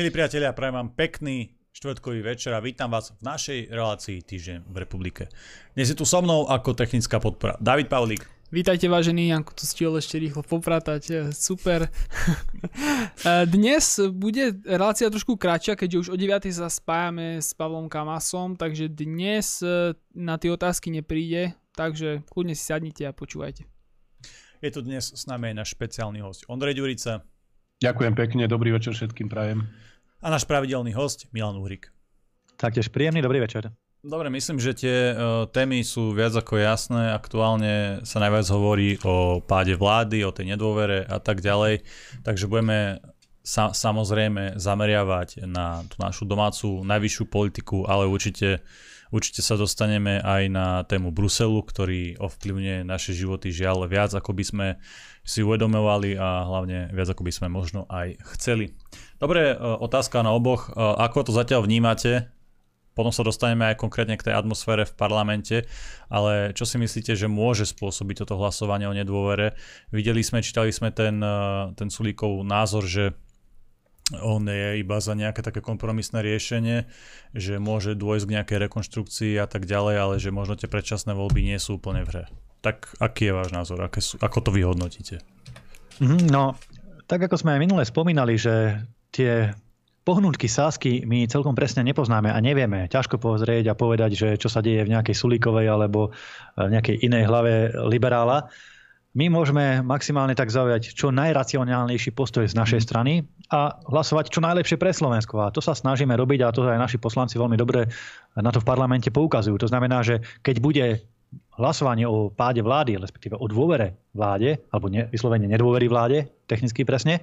Milí priatelia, prajem vám pekný štvrtkový večer a vítam vás v našej relácii Týždeň v republike. Dnes je tu so mnou ako technická podpora David Pavlík. Vítajte vážený, Janko to stihol ešte rýchlo popratať, e, super. E, dnes bude relácia trošku kratšia, keďže už o 9. sa spájame s Pavlom Kamasom, takže dnes e, na tie otázky nepríde, takže kľudne si sadnite a počúvajte. Je tu dnes s nami aj náš špeciálny host Ondrej Ďurica. Ďakujem pekne, dobrý večer všetkým prajem. A náš pravidelný host Milan Uhrik. Taktiež príjemný dobrý večer. Dobre, myslím, že tie uh, témy sú viac ako jasné. Aktuálne sa najviac hovorí o páde vlády, o tej nedôvere a tak ďalej. Takže budeme sa, samozrejme zameriavať na tú našu domácu najvyššiu politiku, ale určite, určite sa dostaneme aj na tému Bruselu, ktorý ovplyvňuje naše životy žiaľ viac, ako by sme si uvedomovali a hlavne viac ako by sme možno aj chceli. Dobre, e, otázka na oboch. E, ako to zatiaľ vnímate? Potom sa dostaneme aj konkrétne k tej atmosfére v parlamente, ale čo si myslíte, že môže spôsobiť toto hlasovanie o nedôvere? Videli sme, čítali sme ten, e, ten Sulíkov názor, že on je iba za nejaké také kompromisné riešenie, že môže dôjsť k nejakej rekonštrukcii a tak ďalej, ale že možno tie predčasné voľby nie sú úplne v hre. Tak aký je váš názor? Aké sú, ako to vyhodnotíte? Mhm, no, tak ako sme aj minule spomínali, že tie pohnutky Sásky my celkom presne nepoznáme a nevieme. Ťažko pozrieť a povedať, že čo sa deje v nejakej Sulíkovej alebo nejakej inej hlave liberála. My môžeme maximálne tak zaujať čo najracionálnejší postoj z našej strany a hlasovať čo najlepšie pre Slovensko. A to sa snažíme robiť a to aj naši poslanci veľmi dobre na to v parlamente poukazujú. To znamená, že keď bude hlasovanie o páde vlády, respektíve o dôvere vláde, alebo ne, vyslovene nedôvery vláde, technicky presne,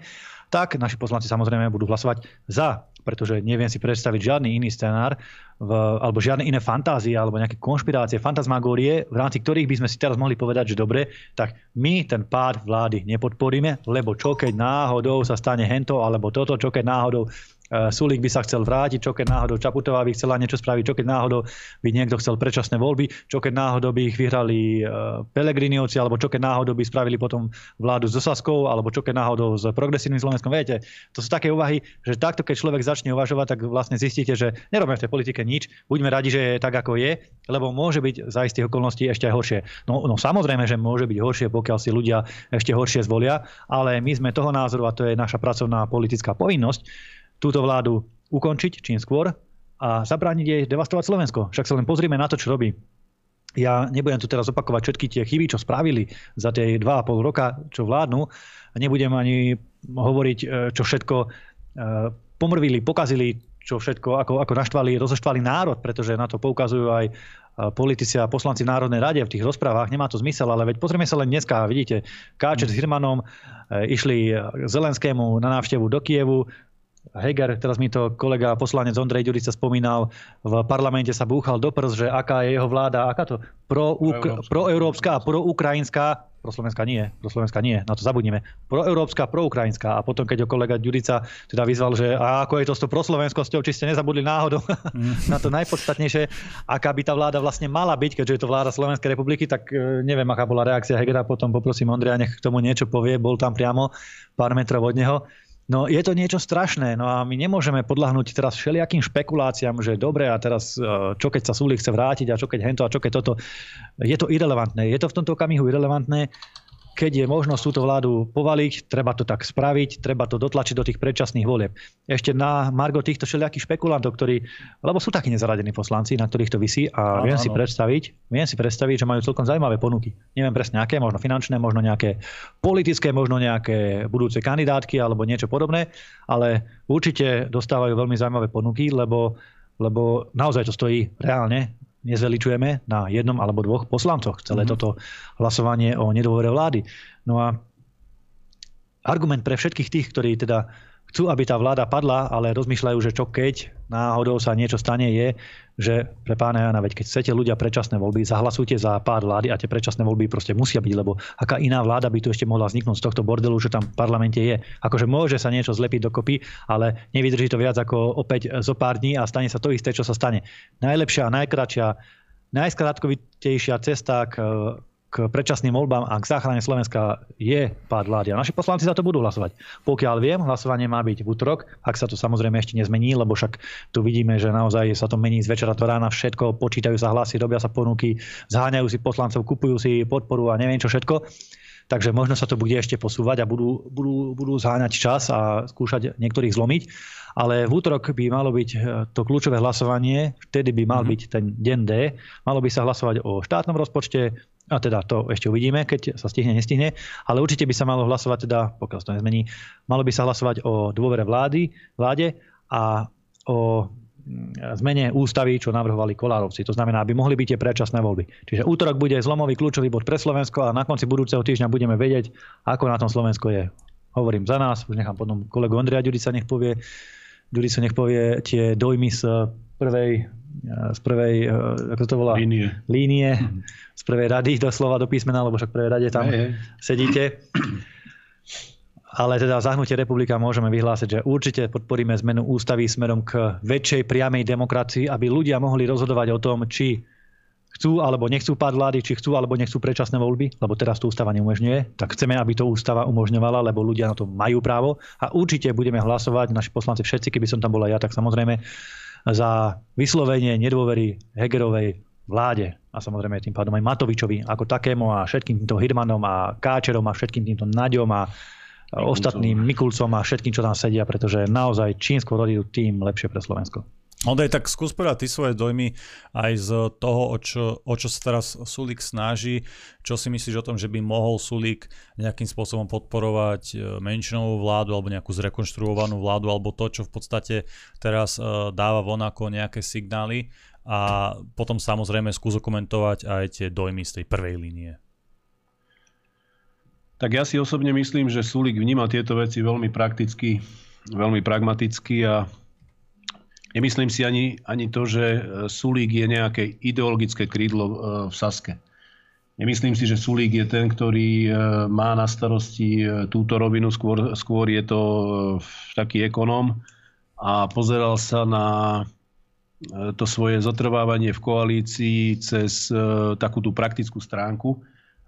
tak naši poslanci samozrejme budú hlasovať za, pretože neviem si predstaviť žiadny iný scenár, v, alebo žiadne iné fantázie, alebo nejaké konšpirácie, fantasmagórie, v rámci ktorých by sme si teraz mohli povedať, že dobre, tak my ten pád vlády nepodporíme, lebo čo keď náhodou sa stane hento, alebo toto, čo keď náhodou Sulík by sa chcel vrátiť, čo keď náhodou Čaputová by chcela niečo spraviť, čo keď náhodou by niekto chcel predčasné voľby, čo keď náhodou by ich vyhrali eh, Pelegriniovci, alebo čo keď náhodou by spravili potom vládu so Saskou, alebo čo keď náhodou s progresívnym Slovenskom. Viete, to sú také úvahy, že takto keď človek začne uvažovať, tak vlastne zistíte, že nerobíme v tej politike nič, buďme radi, že je tak, ako je, lebo môže byť za istých okolností ešte horšie. No, no samozrejme, že môže byť horšie, pokiaľ si ľudia ešte horšie zvolia, ale my sme toho názoru, a to je naša pracovná politická povinnosť, túto vládu ukončiť čím skôr a zabrániť jej devastovať Slovensko. Však sa len pozrime na to, čo robí. Ja nebudem tu teraz opakovať všetky tie chyby, čo spravili za tie 2,5 roka, čo vládnu. Nebudem ani hovoriť, e, čo všetko e, pomrvili, pokazili, čo všetko, ako, ako naštvali, rozoštvali národ, pretože na to poukazujú aj e, politici a poslanci v Národnej rade v tých rozprávach. Nemá to zmysel, ale veď pozrieme sa len dneska, vidíte, Káčer s Hirmanom išli Zelenskému na návštevu do Kievu, Heger, teraz mi to kolega poslanec Ondrej Ďurica spomínal, v parlamente sa búchal do prs, že aká je jeho vláda, aká to proeurópska, pro proukrajinská, pro Slovenska nie, pro Slovenska nie, na to zabudneme, proeurópska, proukrajinská. A potom, keď ho kolega Ďurica teda vyzval, že a ako je to s tou proslovenskosťou, či ste nezabudli náhodou mm. na to najpodstatnejšie, aká by tá vláda vlastne mala byť, keďže je to vláda Slovenskej republiky, tak e, neviem, aká bola reakcia Hegera, potom poprosím Ondreja, nech k tomu niečo povie, bol tam priamo pár metrov od neho. No je to niečo strašné, no a my nemôžeme podľahnúť teraz všelijakým špekuláciám, že dobre a teraz e, čo keď sa Súlik chce vrátiť a čo keď hento a čo keď toto. Je to irrelevantné. Je to v tomto okamihu irrelevantné keď je možnosť túto vládu povaliť, treba to tak spraviť, treba to dotlačiť do tých predčasných volieb. Ešte na Margo týchto všelijakých špekulantov, ktorí, lebo sú takí nezaradení poslanci, na ktorých to vysí a áno, viem, áno. Si predstaviť, viem si predstaviť, že majú celkom zaujímavé ponuky. Neviem presne aké, možno finančné, možno nejaké politické, možno nejaké budúce kandidátky alebo niečo podobné, ale určite dostávajú veľmi zaujímavé ponuky, lebo lebo naozaj to stojí reálne nezveličujeme na jednom alebo dvoch poslancoch celé mm-hmm. toto hlasovanie o nedôvere vlády. No a argument pre všetkých tých, ktorí teda chcú, aby tá vláda padla, ale rozmýšľajú, že čo keď náhodou sa niečo stane, je, že pre pána Jana, veď keď chcete ľudia predčasné voľby, zahlasujte za pár vlády a tie predčasné voľby proste musia byť, lebo aká iná vláda by tu ešte mohla vzniknúť z tohto bordelu, že tam v parlamente je. Akože môže sa niečo zlepiť dokopy, ale nevydrží to viac ako opäť zo pár dní a stane sa to isté, čo sa stane. Najlepšia, najkračšia, najskrátkovitejšia cesta k k predčasným voľbám a k záchrane Slovenska je pád vlády. A naši poslanci za to budú hlasovať. Pokiaľ viem, hlasovanie má byť v útorok, ak sa to samozrejme ešte nezmení, lebo však tu vidíme, že naozaj sa to mení z večera do rána, všetko, počítajú sa hlasy, robia sa ponuky, zháňajú si poslancov, kupujú si podporu a neviem čo všetko. Takže možno sa to bude ešte posúvať a budú, budú, budú zháňať čas a skúšať niektorých zlomiť. Ale v útorok by malo byť e, to kľúčové hlasovanie, vtedy by mal mm-hmm. byť ten deň D. Malo by sa hlasovať o štátnom rozpočte, a teda to ešte uvidíme, keď sa stihne, nestihne. Ale určite by sa malo hlasovať, teda, pokiaľ to nezmení, malo by sa hlasovať o dôvere vlády, vláde a o mm, zmene ústavy, čo navrhovali Kolárovci. To znamená, aby mohli byť tie predčasné voľby. Čiže útorok bude zlomový kľúčový bod pre Slovensko a na konci budúceho týždňa budeme vedieť, ako na tom Slovensko je. Hovorím za nás, už nechám potom kolegu Andrea Ďurica nech povie, Ďurica nech povie tie dojmy z prvej z prvej, eh, ako to volá? Línie. Línie, mhm. z prvej rady doslova do písmena, lebo však v prvej rade tam hey, sedíte. Ale teda zahnutie republika môžeme vyhlásiť, že určite podporíme zmenu ústavy smerom k väčšej priamej demokracii, aby ľudia mohli rozhodovať o tom, či chcú alebo nechcú pád vlády, či chcú alebo nechcú predčasné voľby, lebo teraz to ústava neumožňuje, tak chceme, aby to ústava umožňovala, lebo ľudia na to majú právo a určite budeme hlasovať, naši poslanci všetci, keby som tam bola ja, tak samozrejme za vyslovenie nedôvery Hegerovej vláde a samozrejme tým pádom aj Matovičovi ako takému a všetkým týmto Hirmanom a Káčerom a všetkým týmto Naďom a Mikulcom. ostatným Mikulcom a všetkým, čo tam sedia, pretože naozaj čím skôr odídu, tým lepšie pre Slovensko. Ondej, tak skús povedať ty svoje dojmy aj z toho, o čo, o čo sa teraz Sulík snaží. Čo si myslíš o tom, že by mohol Sulík nejakým spôsobom podporovať e, menšinovú vládu alebo nejakú zrekonštruovanú vládu alebo to, čo v podstate teraz e, dáva von ako nejaké signály a potom samozrejme skús komentovať aj tie dojmy z tej prvej línie. Tak ja si osobne myslím, že Sulík vníma tieto veci veľmi prakticky, veľmi pragmaticky a Nemyslím si ani, ani to, že e, Sulík je nejaké ideologické krídlo e, v Saske. Nemyslím si, že Sulík je ten, ktorý e, má na starosti túto rovinu, skôr, skôr je to taký ekonóm a pozeral sa na to svoje zotrvávanie v koalícii cez takú tú praktickú stránku.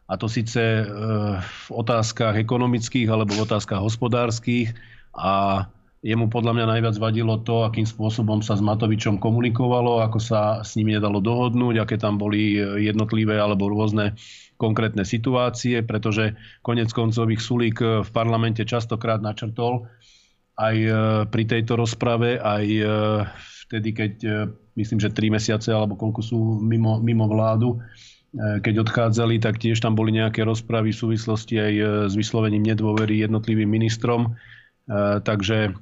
A to síce v otázkach ekonomických alebo v otázkach hospodárskych a Jemu podľa mňa najviac vadilo to, akým spôsobom sa s Matovičom komunikovalo, ako sa s nimi nedalo dohodnúť, aké tam boli jednotlivé alebo rôzne konkrétne situácie, pretože konec koncov ich Sulík v parlamente častokrát načrtol aj e, pri tejto rozprave, aj vtedy, keď myslím, že tri mesiace alebo koľko sú mimo, mimo vládu, keď odchádzali, tak tiež tam boli nejaké rozpravy v súvislosti aj s vyslovením nedôvery jednotlivým ministrom. Takže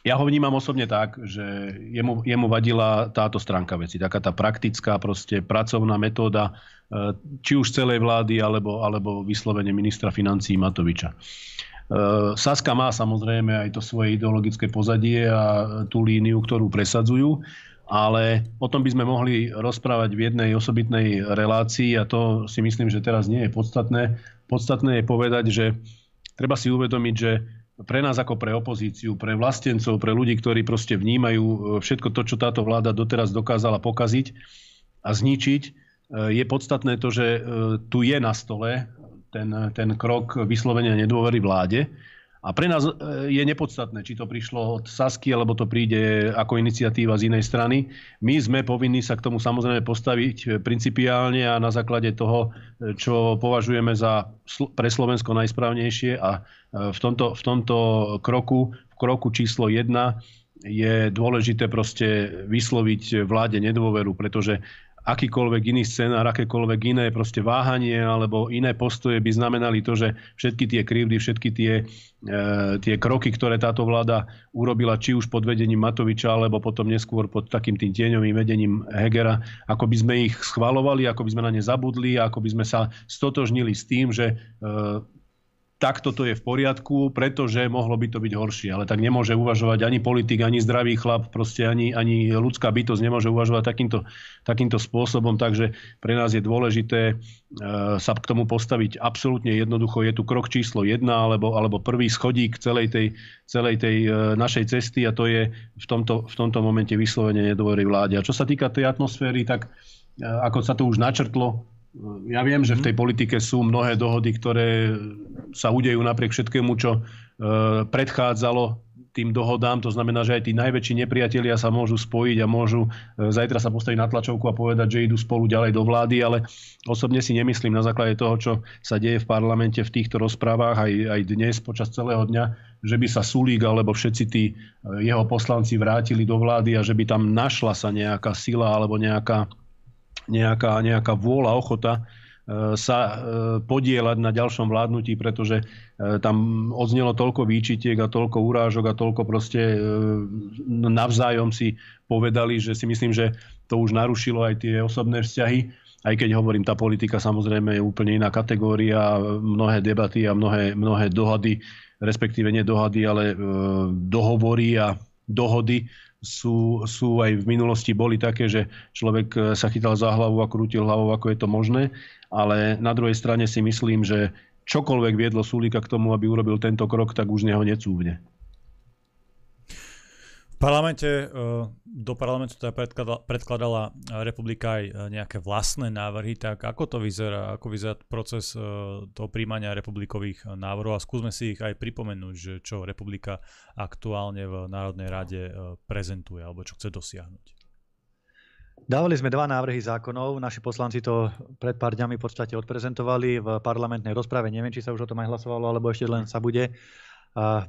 ja ho vnímam osobne tak, že jemu, jemu vadila táto stránka veci, taká tá praktická, proste pracovná metóda, e, či už celej vlády, alebo, alebo vyslovene ministra financí Matoviča. E, Saska má samozrejme aj to svoje ideologické pozadie a tú líniu, ktorú presadzujú, ale o tom by sme mohli rozprávať v jednej osobitnej relácii a to si myslím, že teraz nie je podstatné. Podstatné je povedať, že treba si uvedomiť, že pre nás ako pre opozíciu, pre vlastencov, pre ľudí, ktorí proste vnímajú e, všetko to, čo táto vláda doteraz dokázala pokaziť a zničiť, e, je podstatné to, že e, tu je na stole ten, ten krok vyslovenia nedôvery vláde a pre nás e, je nepodstatné, či to prišlo od Sasky, alebo to príde ako iniciatíva z inej strany. My sme povinní sa k tomu samozrejme postaviť e, principiálne a na základe toho, e, čo považujeme za pre Slovensko najsprávnejšie. A v tomto, v tomto kroku, v kroku číslo 1 je dôležité proste vysloviť vláde nedôveru, pretože akýkoľvek iný scenár, akékoľvek iné proste váhanie alebo iné postoje by znamenali to, že všetky tie krivdy, všetky tie, e, tie kroky, ktoré táto vláda urobila, či už pod vedením Matoviča, alebo potom neskôr pod takým tým tieňovým vedením Hegera, ako by sme ich schvalovali, ako by sme na ne zabudli, ako by sme sa stotožnili s tým, že e, takto to je v poriadku, pretože mohlo by to byť horšie. Ale tak nemôže uvažovať ani politik, ani zdravý chlap, proste ani, ani ľudská bytosť nemôže uvažovať takýmto, takýmto spôsobom. Takže pre nás je dôležité e, sa k tomu postaviť absolútne jednoducho. Je tu krok číslo jedna alebo, alebo prvý schodík celej tej, celej tej e, našej cesty a to je v tomto, v tomto momente vyslovene nedôvery vláde. A čo sa týka tej atmosféry, tak e, ako sa to už načrtlo, Ja viem, že v tej politike sú mnohé dohody, ktoré sa udejú napriek všetkému, čo predchádzalo tým dohodám, to znamená, že aj tí najväčší nepriatelia sa môžu spojiť a môžu e, zajtra sa postaviť na tlačovku a povedať, že idú spolu ďalej do vlády, ale osobne si nemyslím na základe toho, čo sa deje v parlamente v týchto rozprávach aj, aj dnes počas celého dňa, že by sa Sulík alebo všetci tí e, jeho poslanci vrátili do vlády a že by tam našla sa nejaká sila alebo nejaká, nejaká, nejaká vôľa, ochota sa e, podielať na ďalšom vládnutí, pretože e, tam odznelo toľko výčitiek a toľko urážok a toľko proste e, navzájom si povedali, že si myslím, že to už narušilo aj tie osobné vzťahy. Aj keď hovorím, tá politika samozrejme je úplne iná kategória, mnohé debaty a mnohé, mnohé dohady, respektíve nie dohady, ale dohovory a dohody sú, sú aj v minulosti boli také, že človek sa chytal za hlavu a krútil hlavou, ako je to možné ale na druhej strane si myslím, že čokoľvek viedlo Sulíka k tomu, aby urobil tento krok, tak už neho necúvne. Parlamente, e, do parlamentu teda predkladala, predkladala republika aj e, nejaké vlastné návrhy, tak ako to vyzerá, ako vyzerá proces e, toho príjmania republikových návrhov a skúsme si ich aj pripomenúť, že čo republika aktuálne v Národnej rade prezentuje alebo čo chce dosiahnuť. Dávali sme dva návrhy zákonov. Naši poslanci to pred pár dňami v podstate odprezentovali v parlamentnej rozprave. Neviem, či sa už o tom aj hlasovalo, alebo ešte len sa bude.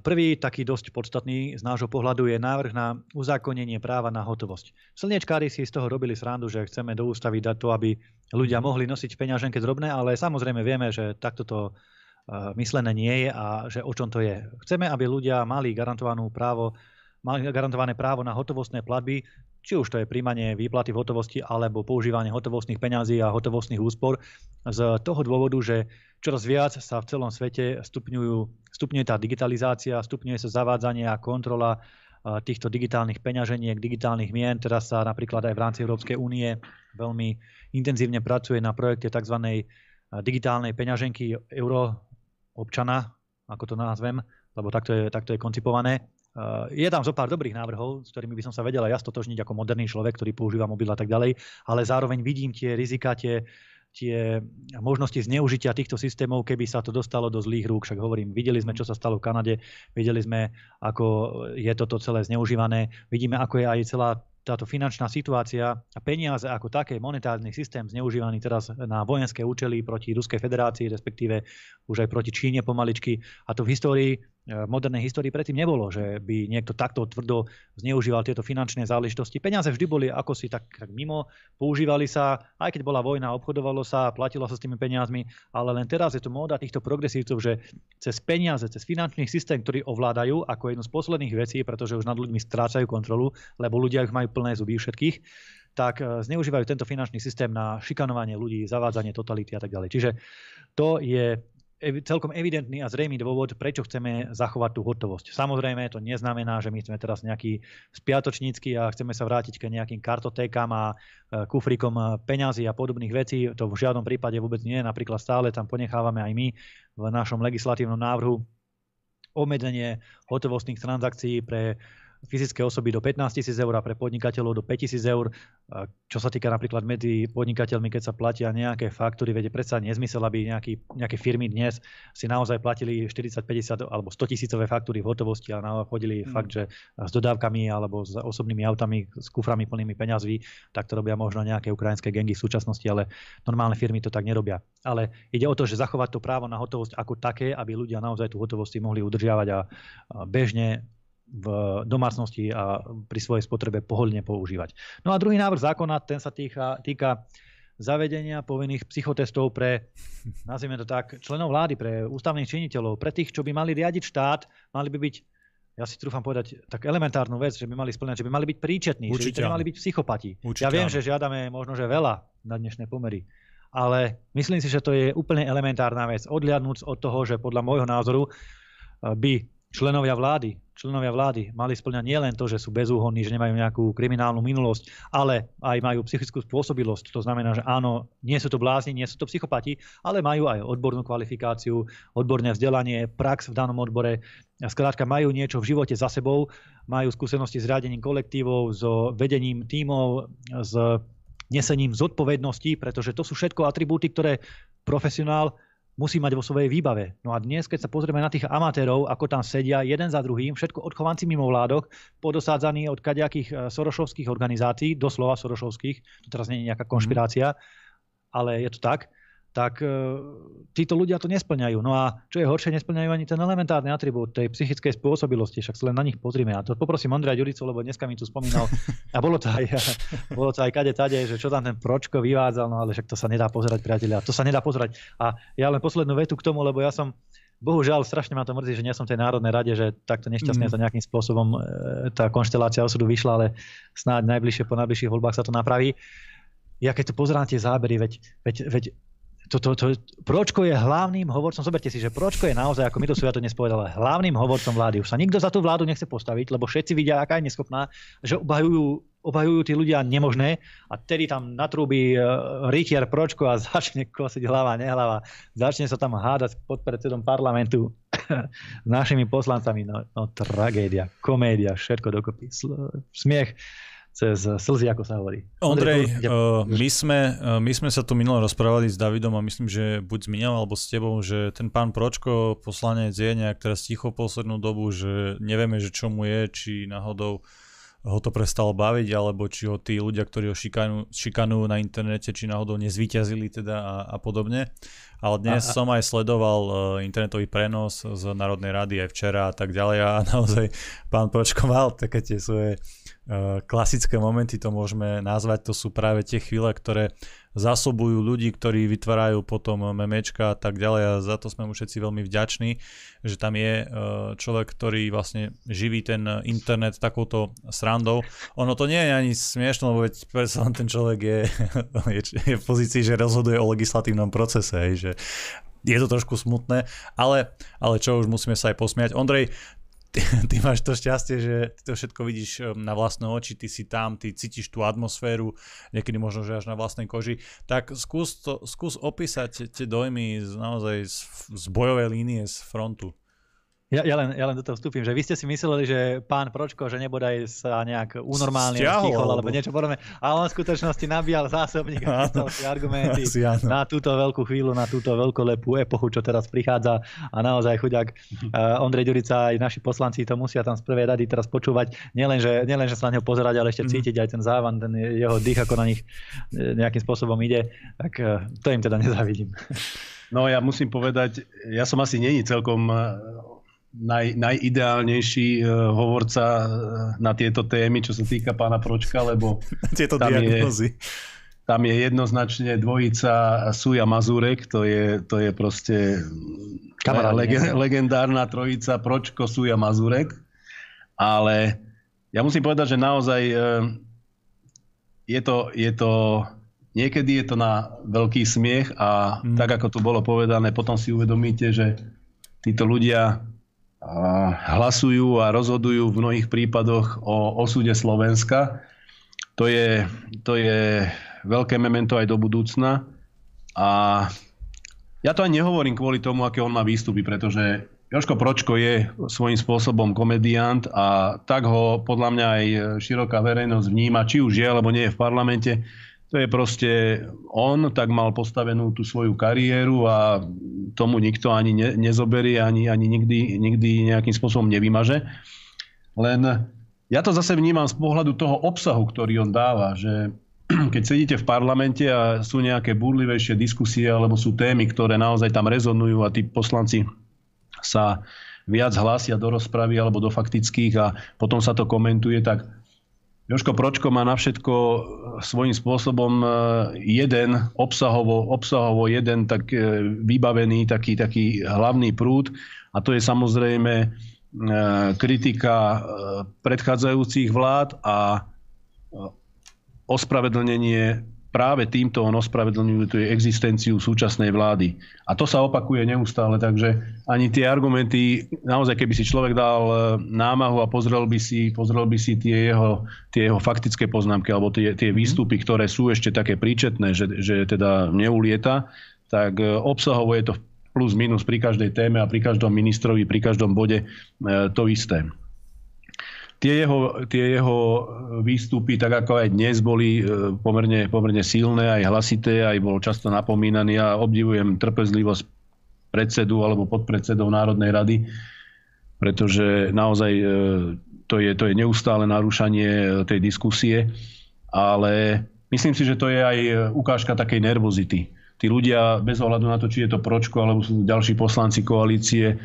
Prvý, taký dosť podstatný z nášho pohľadu, je návrh na uzákonenie práva na hotovosť. Slniečkári si z toho robili srandu, že chceme do ústavy dať to, aby ľudia mohli nosiť peňaženke drobné, ale samozrejme vieme, že takto to myslené nie je a že o čom to je. Chceme, aby ľudia mali právo mali garantované právo na hotovostné platby, či už to je príjmanie výplaty v hotovosti alebo používanie hotovostných peňazí a hotovostných úspor z toho dôvodu, že čoraz viac sa v celom svete stupňujú, stupňuje tá digitalizácia, stupňuje sa zavádzanie a kontrola týchto digitálnych peňaženiek, digitálnych mien. Teraz sa napríklad aj v rámci Európskej únie veľmi intenzívne pracuje na projekte tzv. digitálnej peňaženky euro občana, ako to nazvem, lebo takto je, takto je koncipované. Je tam zo pár dobrých návrhov, s ktorými by som sa vedel aj ja stotožniť ako moderný človek, ktorý používa mobil a tak ďalej, ale zároveň vidím tie rizika, tie, tie možnosti zneužitia týchto systémov, keby sa to dostalo do zlých rúk. Však hovorím, videli sme, čo sa stalo v Kanade, videli sme, ako je toto celé zneužívané, vidíme, ako je aj celá táto finančná situácia a peniaze ako také, monetárny systém zneužívaný teraz na vojenské účely proti Ruskej federácii, respektíve už aj proti Číne pomaličky. A to v histórii v modernej histórii predtým nebolo, že by niekto takto tvrdo zneužíval tieto finančné záležitosti. Peniaze vždy boli ako si tak, tak mimo, používali sa, aj keď bola vojna, obchodovalo sa, platilo sa s tými peniazmi, ale len teraz je to móda týchto progresívcov, že cez peniaze, cez finančný systém, ktorý ovládajú ako jednu z posledných vecí, pretože už nad ľuďmi strácajú kontrolu, lebo ľudia ich majú plné zuby všetkých, tak e, zneužívajú tento finančný systém na šikanovanie ľudí, zavádzanie totality a tak ďalej. Čiže to je celkom evidentný a zrejmý dôvod, prečo chceme zachovať tú hotovosť. Samozrejme, to neznamená, že my sme teraz nejaký spiatočnícky a chceme sa vrátiť k nejakým kartotékam a e, kufrikom peňazí a podobných vecí. To v žiadnom prípade vôbec nie. Napríklad stále tam ponechávame aj my v našom legislatívnom návrhu obmedzenie hotovostných transakcií pre fyzické osoby do 15 tisíc eur a pre podnikateľov do 5 tisíc eur. Čo sa týka napríklad medzi podnikateľmi, keď sa platia nejaké faktúry, veď predsa nezmysel, aby nejaký, nejaké firmy dnes si naozaj platili 40, 50 alebo 100 tisícové faktúry v hotovosti a chodili mm. fakt, že s dodávkami alebo s osobnými autami, s kuframi plnými peňazí, tak to robia možno nejaké ukrajinské gengy v súčasnosti, ale normálne firmy to tak nerobia. Ale ide o to, že zachovať to právo na hotovosť ako také, aby ľudia naozaj tú hotovosť mohli udržiavať a bežne v domácnosti a pri svojej spotrebe pohodlne používať. No a druhý návrh zákona, ten sa týka, týka zavedenia povinných psychotestov pre, nazvime to tak, členov vlády, pre ústavných činiteľov, pre tých, čo by mali riadiť štát, mali by byť, ja si trúfam povedať tak elementárnu vec, že by mali splňať, že by mali byť príčetní, Určite, že by mali byť psychopati. Určite, ja viem, áno. že žiadame možno, že veľa na dnešné pomery, ale myslím si, že to je úplne elementárna vec. Odliadnúc od toho, že podľa môjho názoru by členovia vlády, členovia vlády mali splňať nielen to, že sú bezúhonní, že nemajú nejakú kriminálnu minulosť, ale aj majú psychickú spôsobilosť. To znamená, že áno, nie sú to blázni, nie sú to psychopati, ale majú aj odbornú kvalifikáciu, odborné vzdelanie, prax v danom odbore. Skrátka majú niečo v živote za sebou, majú skúsenosti s riadením kolektívov, s vedením tímov, s nesením zodpovednosti, pretože to sú všetko atribúty, ktoré profesionál musí mať vo svojej výbave. No a dnes, keď sa pozrieme na tých amatérov, ako tam sedia jeden za druhým, všetko odchovanci mimo vládok, podosádzaní od kadejakých e, sorošovských organizácií, doslova sorošovských, to teraz nie je nejaká konšpirácia, ale je to tak, tak e, títo ľudia to nesplňajú. No a čo je horšie, nesplňajú ani ten elementárny atribút tej psychickej spôsobilosti, však sa len na nich pozrime. A to poprosím Ondreja Ďuricu, lebo dneska mi tu spomínal, a bolo to aj, bolo to aj kade tade, že čo tam ten Pročko vyvádzal, no ale však to sa nedá pozerať, priatelia, to sa nedá pozerať. A ja len poslednú vetu k tomu, lebo ja som Bohužiaľ, strašne ma to mrzí, že nie som v tej Národnej rade, že takto nešťastne mm. to nejakým spôsobom e, tá konštelácia osudu vyšla, ale snáď najbližšie po najbližších voľbách sa to napraví. Ja keď tu pozerám tie zábery, veď, veď, veď to, to, to, Pročko je hlavným hovorcom, zoberte si, že Pročko je naozaj, ako mi to ja to dnes povedal, hlavným hovorcom vlády. Už sa nikto za tú vládu nechce postaviť, lebo všetci vidia, aká je neschopná, že obhajujú, obhajujú tí ľudia nemožné a tedy tam natrúbi uh, rytier Pročko a začne kosiť hlava, nehlava. Začne sa tam hádať pod predsedom parlamentu s našimi poslancami. No, no tragédia, komédia, všetko dokopy. Smiech cez slzy, ako sa hovorí. Ondrej, Ondrej uh, my, sme, uh, my sme sa tu minule rozprávali s Davidom a myslím, že buď s Miňom alebo s tebou, že ten pán Pročko, poslanec je nejak teraz ticho poslednú dobu, že nevieme, že čo mu je, či náhodou ho to prestalo baviť, alebo či ho tí ľudia, ktorí ho šikanujú, šikanujú na internete, či náhodou nezvíťazili teda a, a podobne. Ale dnes a, a... som aj sledoval uh, internetový prenos z Národnej rady aj včera a tak ďalej a naozaj pán Pročko mal také tie svoje Eh, klasické momenty to môžeme nazvať, to sú práve tie chvíle, ktoré zásobujú ľudí, ktorí vytvárajú potom memečka a tak ďalej a za to sme mu všetci veľmi vďační, že tam je eh, človek, ktorý vlastne živí ten internet takouto srandou. Ono to nie je ani smiešno, lebo veď ten človek je, je, je v pozícii, že rozhoduje o legislatívnom procese, že je to trošku smutné, ale, ale čo už musíme sa aj posmiať. Ondrej, ty, máš to šťastie, že ty to všetko vidíš um, na vlastné oči, ty si tam, ty cítiš tú atmosféru, niekedy možno, že až na vlastnej koži, tak skús, to, skús opísať tie dojmy z, naozaj z, z bojovej línie, z frontu. Ja, ja, len, ja len do toho vstúpim, že vy ste si mysleli, že pán Pročko, že nebodaj sa nejak unormálne stichol, alebo niečo podobné, ale on v skutočnosti nabíjal zásobník a si argumenty Asi, na túto veľkú chvíľu, na túto veľkolepú epochu, čo teraz prichádza. A naozaj chuďak uh, Ondrej Ďurica aj naši poslanci to musia tam z prvej rady teraz počúvať, nielen, že, nielen, že sa na neho pozerať, ale ešte mm. cítiť aj ten závan, ten jeho dých, ako na nich e, nejakým spôsobom ide, tak uh, to im teda nezavidím. No ja musím povedať, ja som asi není celkom naj, najideálnejší uh, hovorca uh, na tieto témy, čo sa týka pána Pročka, lebo tieto tam diagnozy. je, tam je jednoznačne dvojica Suja Mazurek, to je, to je proste Kamarát, lege, legendárna trojica Pročko, Suja Mazurek, ale ja musím povedať, že naozaj uh, je to, je to niekedy je to na veľký smiech a mm. tak ako tu bolo povedané, potom si uvedomíte, že títo ľudia hlasujú a rozhodujú v mnohých prípadoch o osude Slovenska. To je, to je veľké memento aj do budúcna. A ja to aj nehovorím kvôli tomu, aké on má výstupy, pretože Joško Pročko je svojím spôsobom komediant a tak ho podľa mňa aj široká verejnosť vníma, či už je alebo nie je v parlamente to je proste on, tak mal postavenú tú svoju kariéru a tomu nikto ani ne, nezoberie, ani, ani nikdy, nikdy nejakým spôsobom nevymaže. Len ja to zase vnímam z pohľadu toho obsahu, ktorý on dáva, že keď sedíte v parlamente a sú nejaké burlivejšie diskusie alebo sú témy, ktoré naozaj tam rezonujú a tí poslanci sa viac hlásia do rozpravy alebo do faktických a potom sa to komentuje, tak Joško Pročko má na všetko svojím spôsobom e, jeden obsahovo, obsahovo jeden tak e, vybavený taký, taký hlavný prúd. A to je samozrejme kritika predchádzajúcich vlád a ospravedlnenie práve týmto on ospravedlňuje existenciu súčasnej vlády. A to sa opakuje neustále, takže ani tie argumenty, naozaj keby si človek dal e, námahu a pozrel by si, pozrel by si tie, jeho, tie jeho faktické poznámky alebo tie, tie výstupy, ktoré sú ešte také príčetné, že, že teda neulieta, tak e, obsahovo je to plus minus pri každej téme a pri každom ministrovi, pri každom bode e, to isté. Tie jeho, tie jeho výstupy, tak ako aj dnes, boli e, pomerne, pomerne silné, aj hlasité, aj bol často napomínaný. Ja obdivujem trpezlivosť predsedu alebo podpredsedov Národnej rady, pretože naozaj e, to je, to je neustále narúšanie e, tej diskusie, ale myslím si, že to je aj ukážka takej nervozity tí ľudia bez ohľadu na to, či je to Pročko alebo sú ďalší poslanci koalície, e,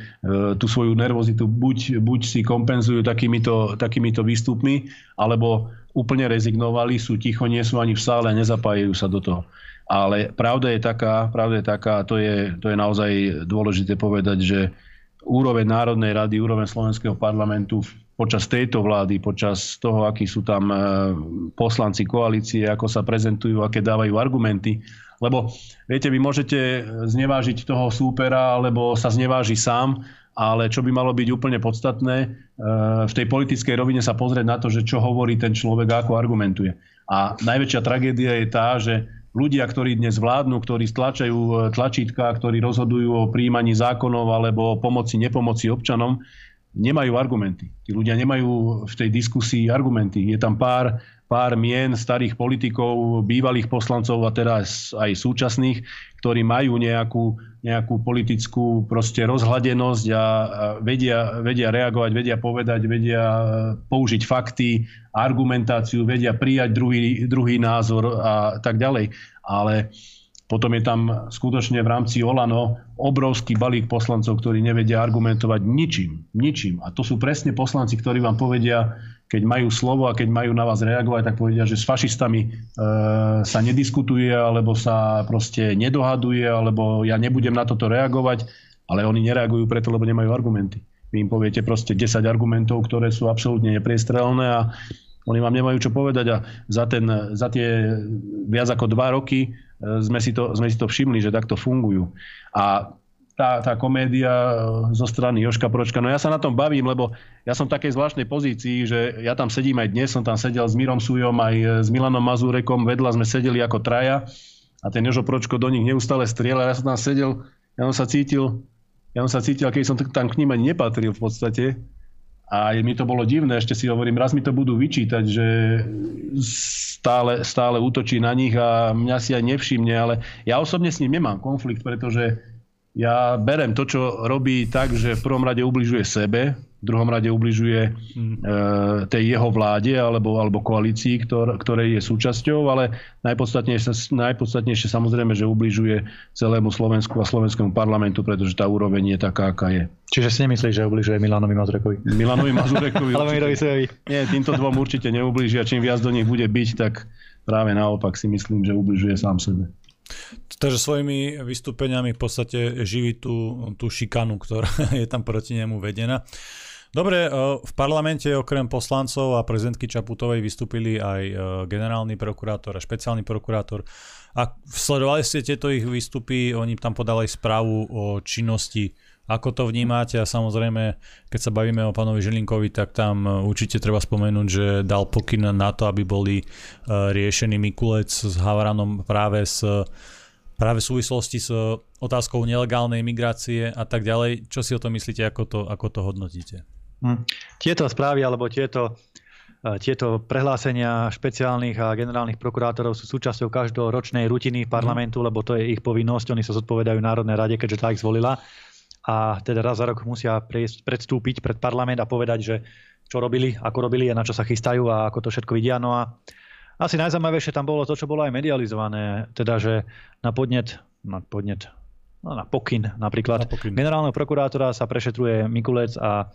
tú svoju nervozitu buď, buď si kompenzujú takýmito, takýmito výstupmi, alebo úplne rezignovali, sú ticho, nie sú ani v sále a nezapájajú sa do toho. Ale pravda je taká, pravda je taká, to je, to je naozaj dôležité povedať, že úroveň Národnej rady, úroveň Slovenského parlamentu počas tejto vlády, počas toho, akí sú tam e, poslanci koalície, ako sa prezentujú, aké dávajú argumenty, lebo viete, vy môžete znevážiť toho súpera, alebo sa zneváži sám, ale čo by malo byť úplne podstatné, e, v tej politickej rovine sa pozrieť na to, že čo hovorí ten človek a ako argumentuje. A najväčšia tragédia je tá, že ľudia, ktorí dnes vládnu, ktorí stlačajú e, tlačítka, ktorí rozhodujú o príjmaní zákonov alebo o pomoci, nepomoci občanom, nemajú argumenty. Tí ľudia nemajú v tej diskusii argumenty. Je tam pár pár mien starých politikov, bývalých poslancov a teraz aj súčasných, ktorí majú nejakú, nejakú politickú proste rozhľadenosť a vedia, vedia reagovať, vedia povedať, vedia použiť fakty, argumentáciu, vedia prijať druhý, druhý názor a tak ďalej. Ale potom je tam skutočne v rámci Olano obrovský balík poslancov, ktorí nevedia argumentovať ničím. Ničím. A to sú presne poslanci, ktorí vám povedia, keď majú slovo a keď majú na vás reagovať, tak povedia, že s fašistami e, sa nediskutuje, alebo sa proste nedohaduje, alebo ja nebudem na toto reagovať, ale oni nereagujú preto, lebo nemajú argumenty. Vy im poviete proste 10 argumentov, ktoré sú absolútne nepriestrelné a oni vám nemajú čo povedať a za, ten, za tie viac ako dva roky e, sme si, to, sme si to všimli, že takto fungujú. A tá, tá komédia eh, zo strany Joška Pročka. No ja sa na tom bavím, lebo ja som v takej zvláštnej pozícii, že ja tam sedím aj dnes, som tam sedel s Mirom Sujom aj eh, s Milanom Mazúrekom, vedľa sme sedeli ako traja a ten Jožo Pročko do nich neustále strieľa. Ja som tam sedel, ja som sa cítil, ja som sa cítil, keď som tam k ním ani nepatril v podstate. A mi to bolo divné, ešte si hovorím, raz mi to budú vyčítať, že stále, stále útočí na nich a mňa si aj nevšimne, ale ja osobne s ním nemám konflikt, pretože ja berem to, čo robí tak, že v prvom rade ubližuje sebe, v druhom rade ubližuje hmm. e, tej jeho vláde alebo, alebo koalícii, ktor, ktorej je súčasťou, ale najpodstatnejšie, najpodstatnejšie samozrejme, že ubližuje celému Slovensku a slovenskému parlamentu, pretože tá úroveň je taká, aká je. Čiže si nemyslíš, že ubližuje Milanovi Mazurekovi? Milanovi Mazurekovi Alebo Mirovi Nie, týmto dvom určite neublížia. Čím viac do nich bude byť, tak práve naopak si myslím, že ubližuje sám sebe. Takže svojimi vystúpeniami v podstate živí tú, tú šikanu, ktorá je tam proti nemu vedená. Dobre, e, v parlamente okrem poslancov a prezidentky Čaputovej vystúpili aj e, generálny prokurátor a špeciálny prokurátor. A sledovali ste tieto ich výstupy, oni tam podali správu o činnosti. Ako to vnímate? A samozrejme, keď sa bavíme o pánovi Žilinkovi, tak tam e, určite treba spomenúť, že dal pokyn na to, aby boli riešení Mikulec s Havranom práve s práve v súvislosti s otázkou nelegálnej migrácie a tak ďalej. Čo si o to myslíte, ako to, ako to hodnotíte? Hm. Tieto správy alebo tieto, e, tieto prehlásenia špeciálnych a generálnych prokurátorov sú súčasťou každoročnej rutiny parlamentu, lebo to je ich povinnosť. Oni sa zodpovedajú Národnej rade, keďže tá ich zvolila. A teda raz za rok musia predstúpiť pred parlament a povedať, že čo robili, ako robili a na čo sa chystajú a ako to všetko vidia. No a asi najzaujímavejšie tam bolo to, čo bolo aj medializované, teda že na podnet, na podnet, no na pokyn napríklad, na pokyn. generálneho prokurátora sa prešetruje Mikulec a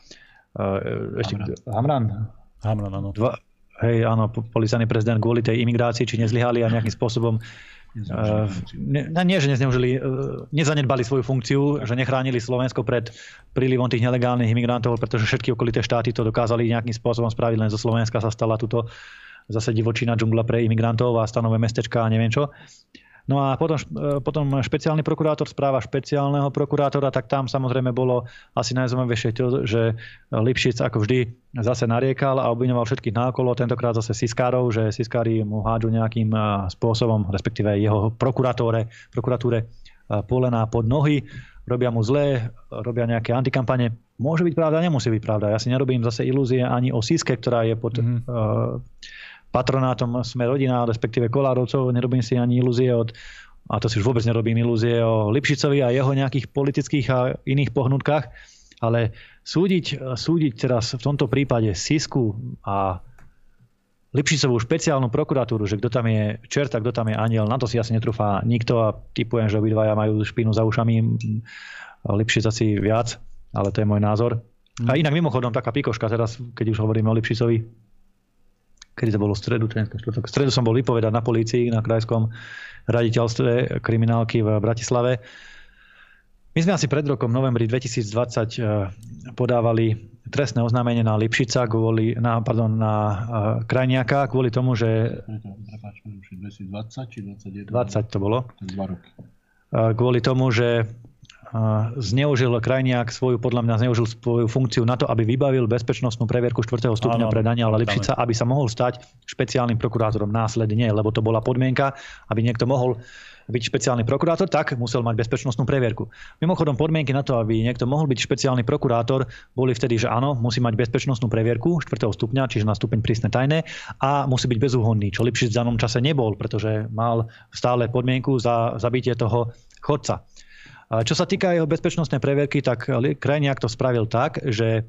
uh, ešte Hamran. Hamran, áno. Dva, hej, áno, policajný prezident kvôli tej imigrácii, či nezlyhali a nejakým spôsobom ne, nie, že nezneužili, uh, nezanedbali svoju funkciu, že nechránili Slovensko pred prílivom tých nelegálnych imigrantov, pretože všetky okolité štáty to dokázali nejakým spôsobom spraviť, len zo Slovenska sa stala túto zase divočina džungla pre imigrantov a stanové mestečka a neviem čo. No a potom, e, potom špeciálny prokurátor, správa špeciálneho prokurátora, tak tam samozrejme bolo asi najzaujímavejšie to, že Lipšic ako vždy zase nariekal a obvinoval všetkých nákolo, tentokrát zase Siskárov, že Siskári mu hádžu nejakým e, spôsobom, respektíve jeho prokuratúre, prokuratúre polena pod nohy robia mu zlé, robia nejaké antikampane. Môže byť pravda, nemusí byť pravda. Ja si nerobím zase ilúzie ani o Siske, ktorá je pod mm-hmm. uh, patronátom Sme rodina, respektíve Kolárovcov. Nerobím si ani ilúzie od a to si už vôbec nerobím ilúzie o Lipšicovi a jeho nejakých politických a iných pohnutkách, ale súdiť, súdiť teraz v tomto prípade Sisku a Lipšicovú špeciálnu prokuratúru, že kto tam je čerta, kto tam je aniel, na to si asi netrúfa nikto a typujem, že obidvaja majú špínu za ušami, Lipšic asi viac, ale to je môj názor. A inak mimochodom taká pikoška teraz, keď už hovoríme o Lipšicovi, kedy to bolo v stredu, v stredu som bol vypovedať na polícii, na krajskom raditeľstve kriminálky v Bratislave my sme asi pred rokom, novembri 2020, eh, podávali trestné oznámenie na Lipšica, kvôli, na, pardon, na uh, Krajniaka, kvôli tomu, že... Prepáč, 2020 či 2021? 20 to bolo. Dva roky. Uh, kvôli tomu, že zneužil Krajniak svoju, podľa mňa zneužil svoju funkciu na to, aby vybavil bezpečnostnú previerku 4. stupňa pre Daniela Lipšica, aby sa mohol stať špeciálnym prokurátorom následne, lebo to bola podmienka, aby niekto mohol byť špeciálny prokurátor, tak musel mať bezpečnostnú previerku. Mimochodom, podmienky na to, aby niekto mohol byť špeciálny prokurátor, boli vtedy, že áno, musí mať bezpečnostnú previerku 4. stupňa, čiže na stupeň prísne tajné a musí byť bezúhonný, čo Lipšic v danom čase nebol, pretože mal stále podmienku za zabitie toho chodca. Čo sa týka jeho bezpečnostnej previerky, tak Krajniak to spravil tak, že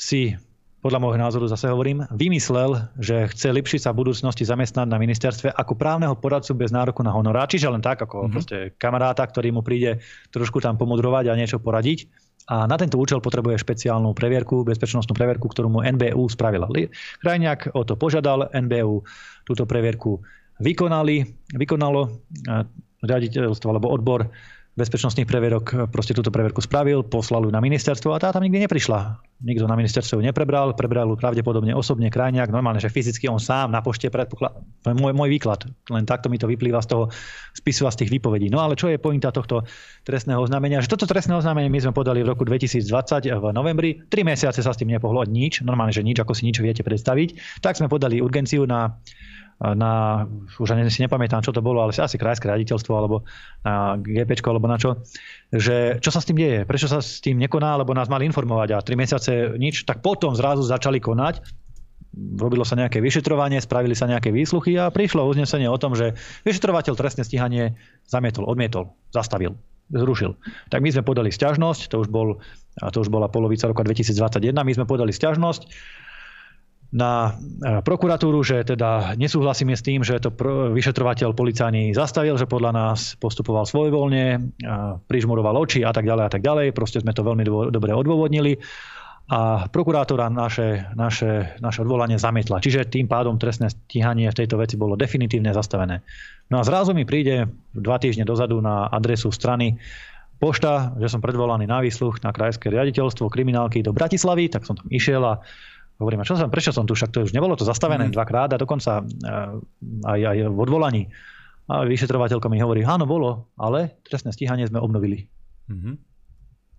si podľa môjho názoru zase hovorím, vymyslel, že chce Lipšica v budúcnosti zamestnať na ministerstve ako právneho poradcu bez nároku na honorá, čiže len tak, ako mm-hmm. proste kamaráta, ktorý mu príde trošku tam pomudrovať a niečo poradiť. A na tento účel potrebuje špeciálnu previerku, bezpečnostnú previerku, ktorú mu NBU spravila. Krajňák o to požiadal, NBU túto previerku vykonali, vykonalo riaditeľstvo alebo odbor bezpečnostných previerok proste túto previerku spravil, poslal ju na ministerstvo a tá tam nikdy neprišla. Nikto na ministerstvo ju neprebral, prebral ju pravdepodobne osobne krajniak, normálne, že fyzicky on sám na pošte predpokladá. To je môj, môj výklad, len takto mi to vyplýva z toho spisu a z tých výpovedí. No ale čo je pointa tohto trestného oznámenia? Že toto trestné oznámenie my sme podali v roku 2020 v novembri, tri mesiace sa s tým nepohlo nič, normálne, že nič, ako si nič viete predstaviť. Tak sme podali urgenciu na na, už ani si nepamätám, čo to bolo, ale asi krajské raditeľstvo alebo na GP alebo na čo, že čo sa s tým deje, prečo sa s tým nekoná, lebo nás mali informovať a tri mesiace nič, tak potom zrazu začali konať, robilo sa nejaké vyšetrovanie, spravili sa nejaké výsluchy a prišlo uznesenie o tom, že vyšetrovateľ trestné stíhanie zamietol, odmietol, zastavil, zrušil. Tak my sme podali stiažnosť, to už, bol, to už bola polovica roka 2021, my sme podali stiažnosť, na e, prokuratúru, že teda nesúhlasíme s tým, že to vyšetrovateľ policajný zastavil, že podľa nás postupoval svojvoľne, e, prižmuroval oči a tak ďalej a tak ďalej. Proste sme to veľmi dobre odôvodnili a prokurátora naše, naše, naše odvolanie zamietla. Čiže tým pádom trestné stíhanie v tejto veci bolo definitívne zastavené. No a zrazu mi príde dva týždne dozadu na adresu strany pošta, že som predvolaný na výsluch na krajské riaditeľstvo kriminálky do Bratislavy, tak som tam išiel a Hovorím, a čo som, prečo som tu, však to už nebolo to zastavené mm. dvakrát a dokonca eh, aj, aj v odvolaní. A vyšetrovateľka mi hovorí, áno, bolo, ale trestné stíhanie sme obnovili. Mm-hmm.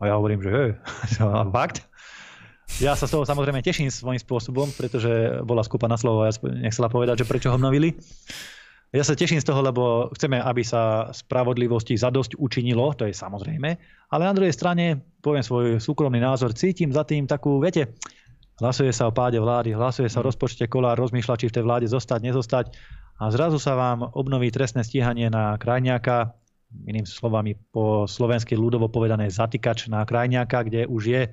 A ja hovorím, že hej, fakt? Ja sa z toho samozrejme teším svojím spôsobom, pretože bola skupa na slovo a ja nechcela povedať, že prečo ho obnovili. Ja sa teším z toho, lebo chceme, aby sa spravodlivosti zadosť učinilo, to je samozrejme, ale na druhej strane, poviem svoj súkromný názor, cítim za tým takú, viete, hlasuje sa o páde vlády, hlasuje sa o rozpočte kolár, rozmýšľa, či v tej vláde zostať, nezostať. A zrazu sa vám obnoví trestné stíhanie na krajňáka, iným slovami po slovensky ľudovo povedané zatýkač na krajňáka, kde už je e,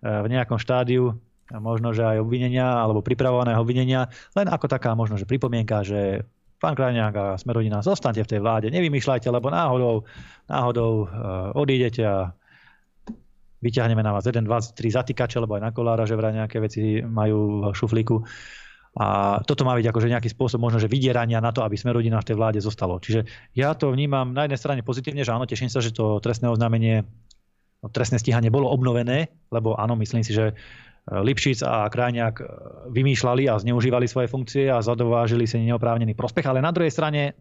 v nejakom štádiu možno, že aj obvinenia alebo pripravovaného obvinenia, len ako taká možno, že pripomienka, že pán Krajňák a Smerodina, zostaňte v tej vláde, nevymýšľajte, lebo náhodou, náhodou e, odídete a vyťahneme na vás 1, 2, 3 zatýkače, lebo aj na kolára, že vraj nejaké veci majú v šuflíku. A toto má byť akože nejaký spôsob možno, že vydierania na to, aby sme rodina v tej vláde zostalo. Čiže ja to vnímam na jednej strane pozitívne, že áno, teším sa, že to trestné oznámenie, trestné stíhanie bolo obnovené, lebo áno, myslím si, že e, Lipšic a Krajňák e, vymýšľali a zneužívali svoje funkcie a zadovážili si neoprávnený prospech, ale na druhej strane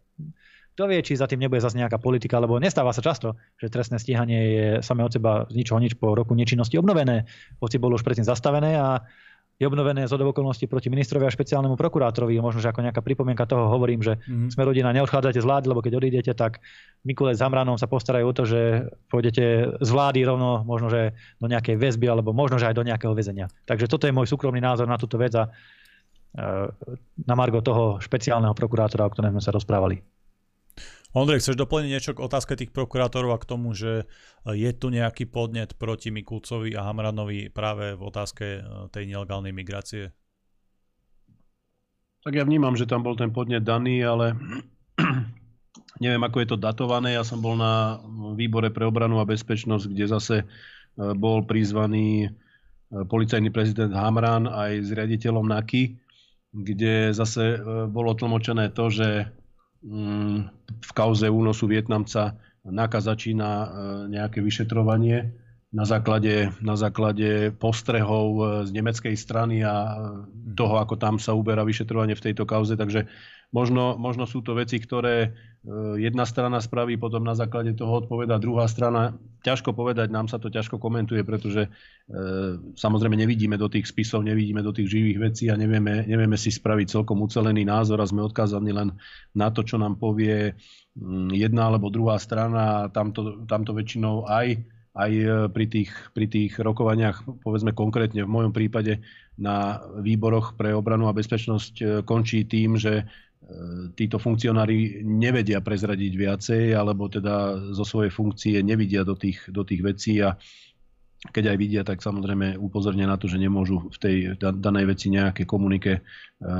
kto vie, či za tým nebude zase nejaká politika, lebo nestáva sa často, že trestné stíhanie je same od seba z ničoho nič po roku nečinnosti obnovené, hoci bolo už predtým zastavené a je obnovené z okolností proti ministrovi a špeciálnemu prokurátorovi. Možno, že ako nejaká pripomienka toho hovorím, že mm-hmm. sme rodina, neodchádzate z vlády, lebo keď odídete, tak Mikule s Hamranom sa postarajú o to, že pôjdete z vlády rovno možno, že do nejakej väzby alebo možno, že aj do nejakého väzenia. Takže toto je môj súkromný názor na túto vec a e, na margo toho špeciálneho prokurátora, o ktorom sme sa rozprávali. Ondrej, chceš doplniť niečo k otázke tých prokurátorov a k tomu, že je tu nejaký podnet proti Mikulcovi a Hamranovi práve v otázke e, tej nelegálnej migrácie? Tak ja vnímam, že tam bol ten podnet daný, ale neviem, ako je to datované. Ja som bol na výbore pre obranu a bezpečnosť, kde zase e, bol prizvaný e, policajný prezident Hamran aj s riaditeľom NAKY, kde zase bolo tlmočené to, že v kauze únosu Vietnamca NAKA začína e, nejaké vyšetrovanie na základe, na základe postrehov e, z nemeckej strany a e, toho, ako tam sa uberá vyšetrovanie v tejto kauze. Takže Možno, možno sú to veci, ktoré e, jedna strana spraví, potom na základe toho odpoveda druhá strana. Ťažko povedať, nám sa to ťažko komentuje, pretože e, samozrejme nevidíme do tých spisov, nevidíme do tých živých vecí a nevieme, nevieme si spraviť celkom ucelený názor a sme odkázaní len na to, čo nám povie mm, jedna alebo druhá strana a tamto, tamto väčšinou aj, aj e, pri tých, pri tých rokovaniach, povedzme konkrétne v mojom prípade na výboroch pre obranu a bezpečnosť e, končí tým, že títo funkcionári nevedia prezradiť viacej, alebo teda zo svojej funkcie nevidia do tých, do tých vecí a keď aj vidia, tak samozrejme upozornia na to, že nemôžu v tej danej veci nejaké komunike e,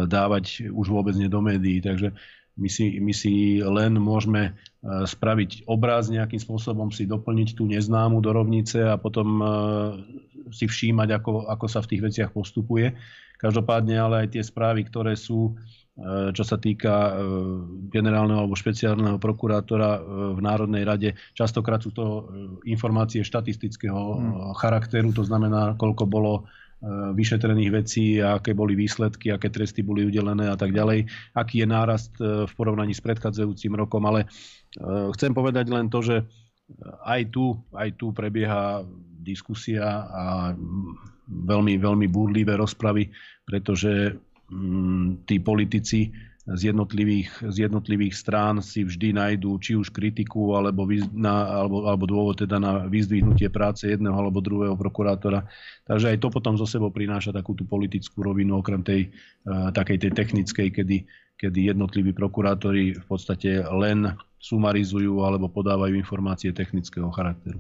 dávať už vôbec nie do médií. Takže my si, my si len môžeme e, spraviť obraz nejakým spôsobom, si doplniť tú neznámu do rovnice a potom e, si všímať, ako, ako sa v tých veciach postupuje. Každopádne ale aj tie správy, ktoré sú Eh, čo sa týka eh, generálneho alebo špeciálneho prokurátora v Národnej rade. Častokrát sú to informácie štatistického hmm. charakteru, to znamená, koľko bolo vyšetrených vecí, aké boli výsledky, aké tresty boli udelené a tak ďalej, aký je nárast v porovnaní s predchádzajúcim rokom. Ale chcem povedať len to, že aj tu, aj tu prebieha diskusia a veľmi, veľmi búrlivé rozpravy, pretože Mm, tí politici z jednotlivých, z jednotlivých strán si vždy nájdú či už kritiku alebo, na, alebo, alebo dôvod teda na vyzdvihnutie práce jedného alebo druhého prokurátora. Takže aj to potom zo sebou prináša takú tú politickú rovinu, okrem tej uh, takej tej technickej, kedy, kedy jednotliví prokurátori v podstate len sumarizujú alebo podávajú informácie technického charakteru.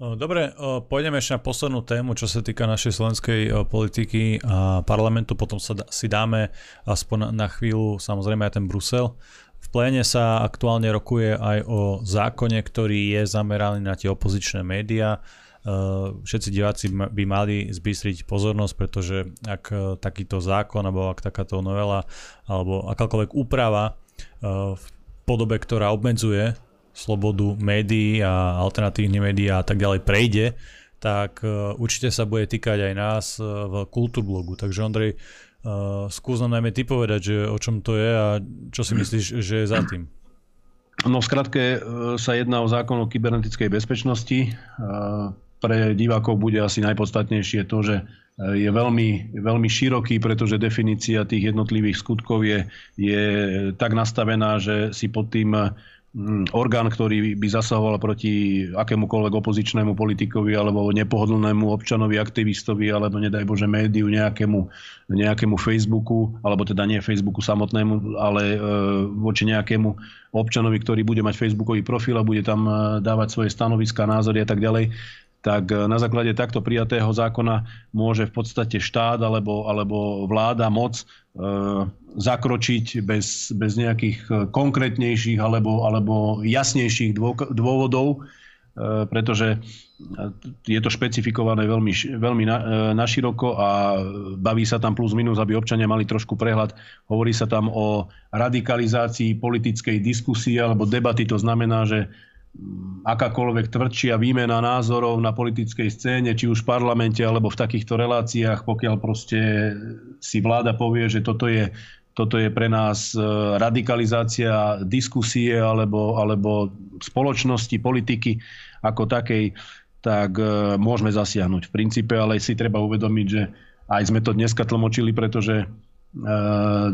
Dobre, pôjdeme ešte na poslednú tému, čo sa týka našej slovenskej politiky a parlamentu, potom sa si dáme aspoň na chvíľu samozrejme aj ten Brusel. V pléne sa aktuálne rokuje aj o zákone, ktorý je zameraný na tie opozičné médiá. Všetci diváci by mali zbystriť pozornosť, pretože ak takýto zákon alebo ak takáto novela alebo akákoľvek úprava v podobe, ktorá obmedzuje slobodu médií a alternatívne médií a tak ďalej prejde, tak uh, určite sa bude týkať aj nás uh, v Kultúrblogu. Takže Ondrej, uh, skús nám najmä ty povedať, že o čom to je a čo si myslíš, že je za tým. No v skratke sa jedná o zákon o kybernetickej bezpečnosti. Pre divákov bude asi najpodstatnejšie to, že je veľmi, veľmi široký, pretože definícia tých jednotlivých skutkov je, je tak nastavená, že si pod tým orgán, ktorý by zasahoval proti akémukoľvek opozičnému politikovi alebo nepohodlnému občanovi, aktivistovi alebo nedaj Bože médiu, nejakému, nejakému Facebooku, alebo teda nie Facebooku samotnému, ale e, voči nejakému občanovi, ktorý bude mať Facebookový profil a bude tam e, dávať svoje stanoviská, názory a tak ďalej, tak e, na základe takto prijatého zákona môže v podstate štát alebo, alebo vláda moc e, zakročiť bez, bez nejakých e, konkrétnejších alebo, alebo jasnejších dôvodov, e, pretože je to špecifikované veľmi, veľmi na, naširoko a baví sa tam plus minus, aby občania mali trošku prehľad. Hovorí sa tam o radikalizácii politickej diskusie alebo debaty. To znamená, že akákoľvek tvrdšia výmena názorov na politickej scéne, či už v parlamente alebo v takýchto reláciách, pokiaľ proste si vláda povie, že toto je, toto je pre nás e, radikalizácia diskusie alebo, alebo spoločnosti, politiky ako takej, tak môžeme zasiahnuť. V princípe, ale si treba uvedomiť, že aj sme to dneska tlmočili, pretože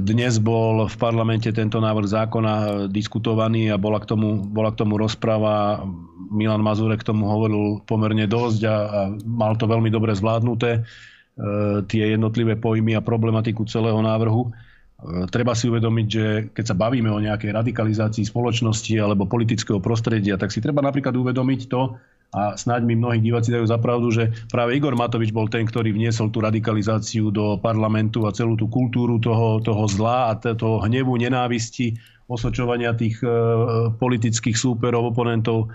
dnes bol v parlamente tento návrh zákona diskutovaný a bola k tomu, bola k tomu rozpráva. Milan Mazurek k tomu hovoril pomerne dosť a, a mal to veľmi dobre zvládnuté, e, tie jednotlivé pojmy a problematiku celého návrhu. Treba si uvedomiť, že keď sa bavíme o nejakej radikalizácii spoločnosti alebo politického prostredia, tak si treba napríklad uvedomiť to, a snáď mi mnohí diváci dajú zapravdu, že práve Igor Matovič bol ten, ktorý vniesol tú radikalizáciu do parlamentu a celú tú kultúru toho, toho zla a toho hnevu, nenávisti, osočovania tých e, politických súperov, oponentov.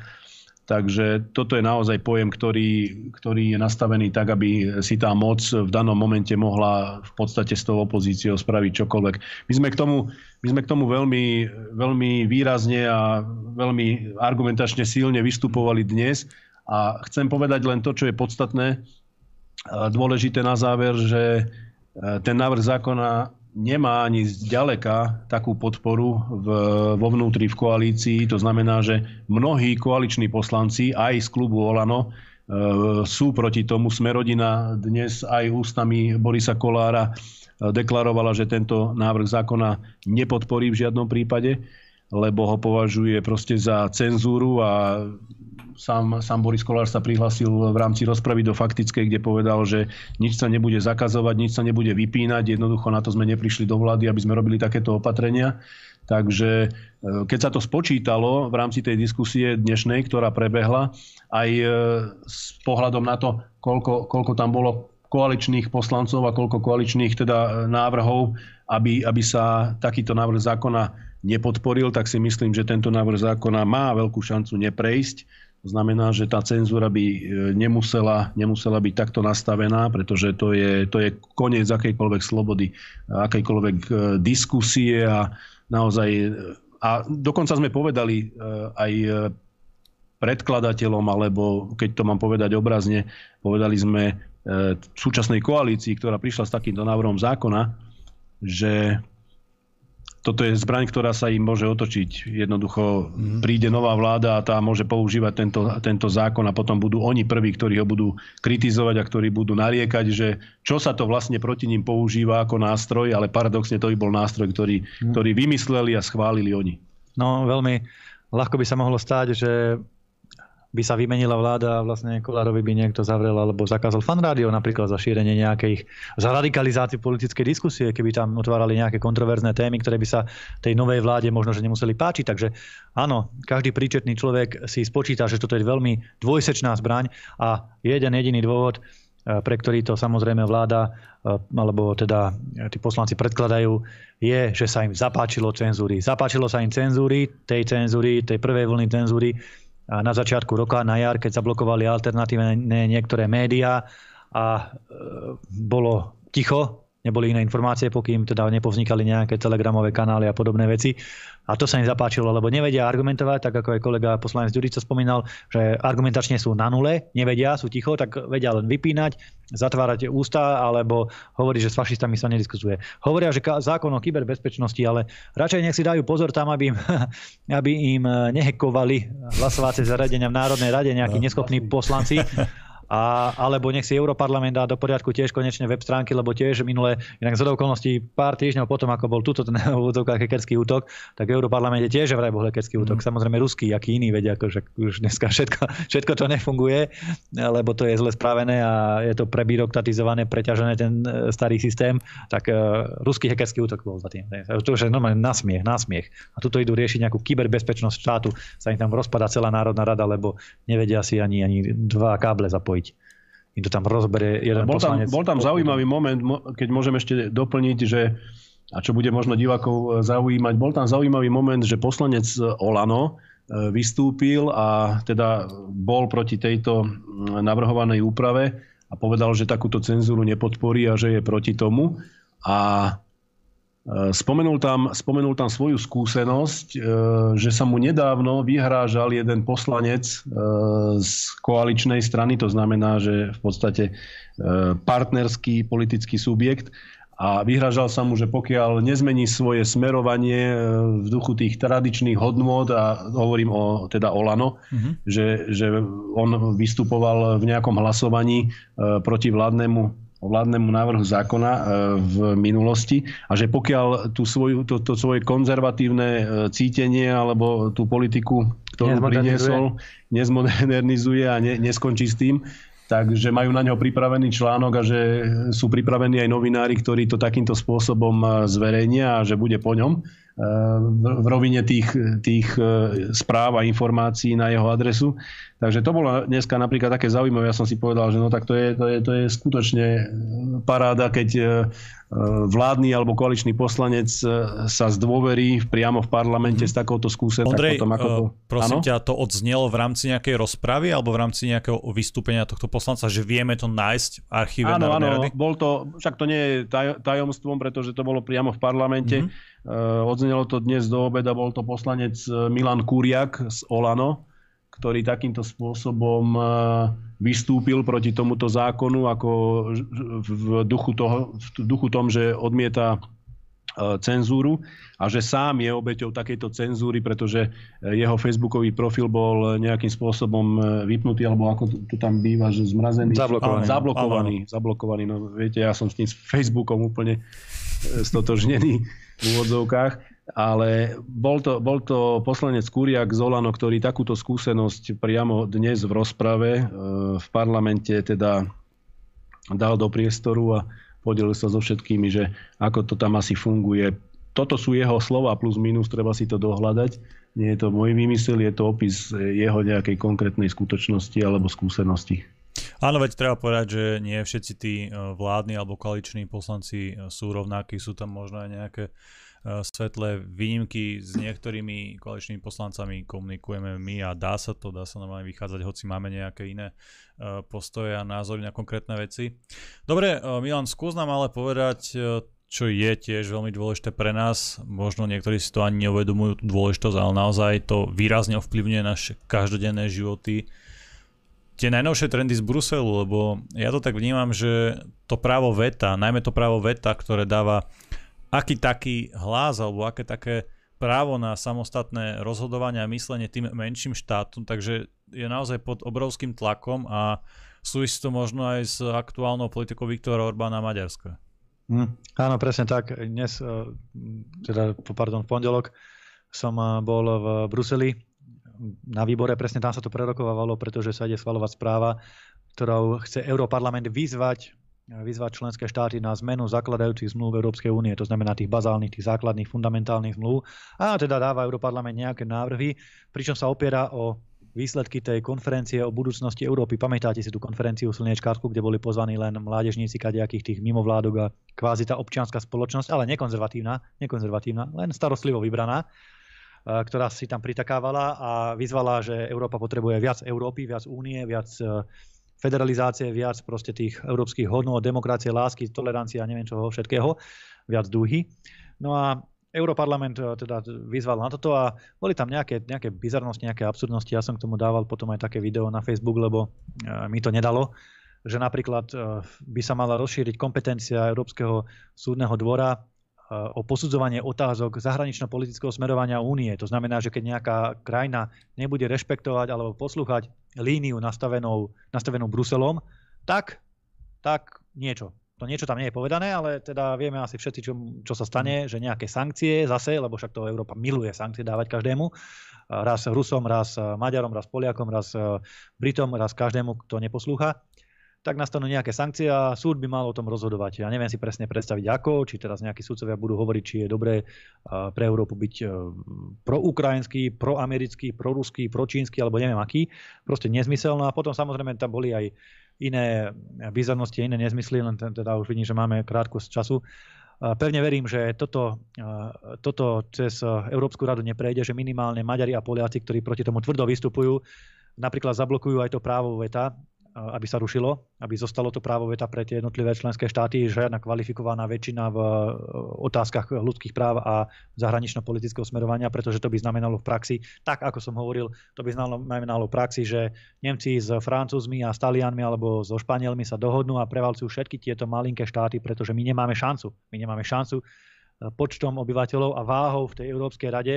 Takže toto je naozaj pojem, ktorý, ktorý je nastavený tak, aby si tá moc v danom momente mohla v podstate s tou opozíciou spraviť čokoľvek. My sme k tomu, my sme k tomu veľmi, veľmi výrazne a veľmi argumentačne silne vystupovali dnes a chcem povedať len to, čo je podstatné, dôležité na záver, že e, ten návrh zákona nemá ani zďaleka takú podporu v, vo vnútri v koalícii. To znamená, že mnohí koaliční poslanci aj z klubu Olano e, sú proti tomu. Smerodina dnes aj ústami Borisa Kolára e, deklarovala, že tento návrh zákona nepodporí v žiadnom prípade, lebo ho považuje proste za cenzúru a sám, sám Boris Kolár sa prihlásil v rámci rozpravy do faktickej, kde povedal, že nič sa nebude zakazovať, nič sa nebude vypínať. Jednoducho na to sme neprišli do vlády, aby sme robili takéto opatrenia. Takže e, keď sa to spočítalo v rámci tej diskusie dnešnej, ktorá prebehla, aj e, s pohľadom na to, koľko, koľko tam bolo koaličných poslancov a koľko koaličných teda e, návrhov, aby, aby sa takýto návrh zákona nepodporil, tak si myslím, že tento návrh zákona má veľkú šancu neprejsť. To znamená, že tá cenzúra by e, nemusela, nemusela byť takto nastavená, pretože to je, to je koniec akejkoľvek slobody, akejkoľvek e, diskusie a naozaj... E, a dokonca sme povedali aj predkladateľom, alebo keď to mám povedať obrazne, povedali sme súčasnej koalícii, ktorá prišla s takýmto návrhom zákona, že toto je zbraň, ktorá sa im môže otočiť. Jednoducho mm. príde nová vláda a tá môže používať tento, tento zákon a potom budú oni prví, ktorí ho budú kritizovať a ktorí budú nariekať, že čo sa to vlastne proti ním používa ako nástroj, ale paradoxne to by bol nástroj, ktorý, mm. ktorý vymysleli a schválili oni. No veľmi ľahko by sa mohlo stať, že by sa vymenila vláda a vlastne Kolárovi by niekto zavrel alebo zakázal fan rádio napríklad za šírenie nejakých, za radikalizáciu politickej diskusie, keby tam otvárali nejaké kontroverzné témy, ktoré by sa tej novej vláde možno, že nemuseli páčiť. Takže áno, každý príčetný človek si spočíta, že toto je veľmi dvojsečná zbraň a jeden jediný dôvod, eh, pre ktorý to samozrejme vláda eh, alebo teda tí poslanci predkladajú, je, že sa im zapáčilo cenzúry. Zapáčilo sa im cenzúry, tej cenzúry, tej prvej vlny cenzúry, na začiatku roka, na jar, keď zablokovali alternatívne niektoré médiá a e, bolo ticho, neboli iné informácie, pokým teda nepovznikali nejaké telegramové kanály a podobné veci. A to sa im zapáčilo, lebo nevedia argumentovať, tak ako aj kolega poslanec Ďurica spomínal, že argumentačne sú na nule, nevedia, sú ticho, tak vedia len vypínať, zatvárať ústa alebo hovorí, že s fašistami sa nediskutuje. Hovoria, že zákon o kyberbezpečnosti, ale radšej nech si dajú pozor tam, aby im, aby im nehekovali hlasovacie zariadenia v Národnej rade nejakí no, neschopní poslanci a, alebo nech si Europarlament dá do poriadku tiež konečne web stránky, lebo tiež minule, inak z okolností pár týždňov potom, ako bol túto ten hekerský útok, tak Europarlamente tiež vraj bol hekerský útok. Mm. Samozrejme ruský, aký iný vedia, ako, že už dneska všetko, všetko, čo nefunguje, lebo to je zle spravené a je to prebyrokratizované, preťažené ten e, starý systém, tak uh, ruský hekerský útok bol za tým. To už je normálne nasmiech, nasmiech. A tuto idú riešiť nejakú kyberbezpečnosť štátu, sa im tam rozpada celá Národná rada, lebo nevedia si ani, ani dva káble zapojiť im to tam rozberie jeden bol tam, Bol tam zaujímavý moment, keď môžem ešte doplniť, že a čo bude možno divákov e, zaujímať, bol tam zaujímavý moment, že poslanec Olano e, vystúpil a teda bol proti tejto navrhovanej úprave a povedal, že takúto cenzúru nepodporí a že je proti tomu. A spomenul tam, spomenul tam svoju skúsenosť, eh, že sa mu nedávno vyhrážal jeden poslanec eh, z koaličnej strany, to znamená, že v podstate partnerský politický subjekt a vyhražal sa mu, že pokiaľ nezmení svoje smerovanie v duchu tých tradičných hodnôt, a hovorím o teda Olano, mm-hmm. že, že on vystupoval v nejakom hlasovaní proti vládnemu vládnemu návrhu zákona e, v minulosti a že pokiaľ tú svoju, to, to svoje konzervatívne e, cítenie alebo tú politiku, ktorú priniesol, nezmodernizuje a ne, neskončí s tým, takže majú na ňo pripravený článok a že sú pripravení aj novinári, ktorí to takýmto spôsobom e, zverejnia a že bude po ňom v rovine tých, tých správ a informácií na jeho adresu. Takže to bolo dneska napríklad také zaujímavé. Ja som si povedal, že no tak to je, to je, to je skutočne paráda, keď e, vládny alebo koaličný poslanec e, sa zdôverí priamo v parlamente s takouto skúsenosťou. Ondrej, potom, ako to... prosím ano? ťa, to odznelo v rámci nejakej rozpravy alebo v rámci nejakého vystúpenia tohto poslanca, že vieme to nájsť v archíve Áno, áno, bol to, však to nie je taj, tajomstvom, pretože to bolo priamo v parlamente. Mm-hmm. Uh, odznelo to dnes do obeda, bol to poslanec Milan Kuriak z Olano, ktorý takýmto spôsobom e, vystúpil proti tomuto zákonu ako v duchu, toho, v duchu tom, že odmieta cenzúru a že sám je obeťou takejto cenzúry, pretože jeho facebookový profil bol nejakým spôsobom vypnutý, alebo ako to tam býva, že zmrazený. Zablokovaný. Zablokovaný, zablokovaný. No viete, ja som s tým Facebookom úplne stotožnený v úvodzovkách ale bol to, bol to poslanec Kuriak z Olano, ktorý takúto skúsenosť priamo dnes v rozprave e, v parlamente teda dal do priestoru a podelil sa so všetkými, že ako to tam asi funguje. Toto sú jeho slova plus minus, treba si to dohľadať. Nie je to môj výmysel, je to opis jeho nejakej konkrétnej skutočnosti alebo skúsenosti. Áno, veď treba povedať, že nie všetci tí e, vládni alebo koaliční poslanci e, sú rovnakí, sú tam možno aj nejaké Eh, svetle výnimky s niektorými koaličnými poslancami komunikujeme my a dá sa to, dá sa normálne vychádzať, hoci máme nejaké iné postoje a názory na konkrétne veci. Dobre, Milan, skús nám ale povedať, čo je tiež veľmi dôležité pre nás. Možno niektorí si to ani neuvedomujú tú dôležitosť, ale naozaj to výrazne ovplyvňuje naše každodenné životy. Tie najnovšie trendy z Bruselu, lebo ja to tak vnímam, že to právo veta, najmä to právo veta, ktoré dáva aký taký hlas alebo aké také právo na samostatné rozhodovanie a myslenie tým menším štátom, takže je naozaj pod obrovským tlakom a súvisí to možno aj s aktuálnou politikou Viktora Orbána Maďarska. Mm, áno, presne tak. Dnes, eh, teda pardon, v pondelok som eh, bol v Bruseli na výbore, presne tam sa to prerokovávalo, pretože sa ide schvalovať správa, ktorou chce Európarlament vyzvať vyzvať členské štáty na zmenu zakladajúcich zmluv Európskej únie, to znamená tých bazálnych, tých základných, fundamentálnych zmluv. A teda dáva Európarlament nejaké návrhy, pričom sa opiera o výsledky tej konferencie o budúcnosti Európy. Pamätáte si tú konferenciu v Slniečkárku, kde boli pozvaní len mládežníci kadejakých tých mimovládok a kvázi tá občianská spoločnosť, ale nekonzervatívna, nekonzervatívna len starostlivo vybraná ktorá si tam pritakávala a vyzvala, že Európa potrebuje viac Európy, viac únie, viac federalizácie, viac proste tých európskych hodnôt, demokracie, lásky, tolerancie a neviem čoho všetkého, viac dúhy. No a Europarlament eh, teda vyzval na toto a boli tam nejaké, nejaké bizarnosti, nejaké absurdnosti. Ja som k tomu dával potom aj také video na Facebook, lebo eh, mi to nedalo že napríklad eh, by sa mala rozšíriť kompetencia Európskeho súdneho dvora o posudzovanie otázok zahranično-politického smerovania únie. To znamená, že keď nejaká krajina nebude rešpektovať alebo poslúchať líniu nastavenú, nastavenú Bruselom, tak, tak niečo. To niečo tam nie je povedané, ale teda vieme asi všetci, čo, čo sa stane, že nejaké sankcie zase, lebo však to Európa miluje sankcie dávať každému, raz Rusom, raz Maďarom, raz Poliakom, raz Britom, raz každému, kto neposlúcha tak nastanú nejaké sankcie a súd by mal o tom rozhodovať. Ja neviem si presne predstaviť ako, či teraz nejakí súdcovia budú hovoriť, či je dobré pre Európu byť e, proukrajinský, proamerický, proruský, pročínsky alebo neviem aký. Proste nezmysel. No a potom samozrejme tam boli aj iné bizarnosti, iné nezmysly, len teda už vidím, že máme krátko z času. Pevne verím, že toto, toto cez Európsku radu neprejde, že minimálne Maďari a Poliaci, ktorí proti tomu tvrdo vystupujú, napríklad zablokujú aj to právo veta aby sa rušilo, aby zostalo to právo veta pre tie jednotlivé členské štáty, žiadna kvalifikovaná väčšina v otázkach ľudských práv a zahranično-politického smerovania, pretože to by znamenalo v praxi, tak ako som hovoril, to by znamenalo v praxi, že Nemci s Francúzmi a s Talianmi alebo so Španielmi sa dohodnú a prevalcujú všetky tieto malinké štáty, pretože my nemáme šancu. My nemáme šancu počtom obyvateľov a váhou v tej Európskej rade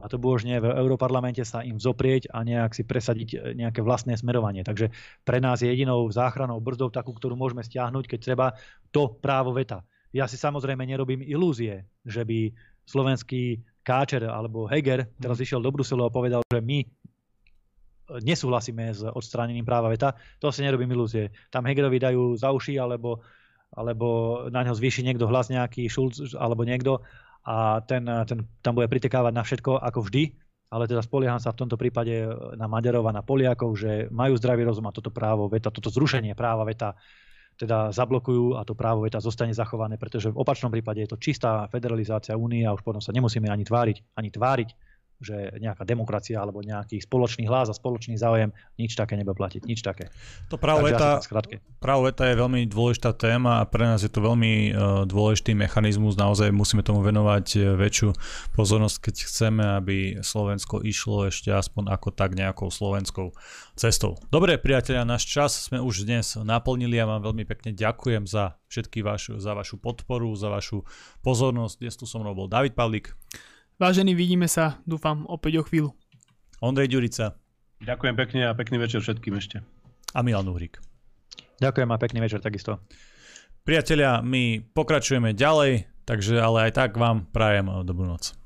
a to božne v Európarlamente sa im zoprieť a nejak si presadiť e, nejaké vlastné smerovanie. Takže pre nás je jedinou záchranou brzdou takú, ktorú môžeme stiahnuť, keď treba, to právo veta. Ja si samozrejme nerobím ilúzie, že by slovenský Káčer alebo Heger teraz mhm. išiel do Bruselu a povedal, že my e, nesúhlasíme s odstránením práva veta. To si nerobím ilúzie. Tam Hegerovi dajú za uši alebo, alebo na ňo zvýši niekto hlas nejaký Šulc alebo niekto a ten, ten tam bude pritekávať na všetko ako vždy, ale teda spolieham sa v tomto prípade na Maďarov a na Poliakov, že majú zdravý rozum a toto právo veta, toto zrušenie práva veta teda zablokujú a to právo veta zostane zachované, pretože v opačnom prípade je to čistá federalizácia únie a už potom sa nemusíme ani tváriť, ani tváriť, že nejaká demokracia alebo nejaký spoločný hlas a spoločný záujem, nič také nebude platiť, nič také. To právo veta, je veľmi dôležitá téma a pre nás je to veľmi uh, dôležitý mechanizmus, naozaj musíme tomu venovať uh, väčšiu pozornosť, keď chceme, aby Slovensko išlo ešte aspoň ako tak nejakou slovenskou cestou. Dobre, priatelia, náš čas sme už dnes naplnili a vám veľmi pekne ďakujem za všetky vašu, za vašu podporu, za vašu pozornosť. Dnes tu so mnou bol David Pavlík. Vážení, vidíme sa, dúfam, opäť o chvíľu. Ondrej Ďurica. Ďakujem pekne a pekný večer všetkým ešte. A Milan Uhrik. Ďakujem a pekný večer takisto. Priatelia, my pokračujeme ďalej, takže ale aj tak vám prajem dobrú noc.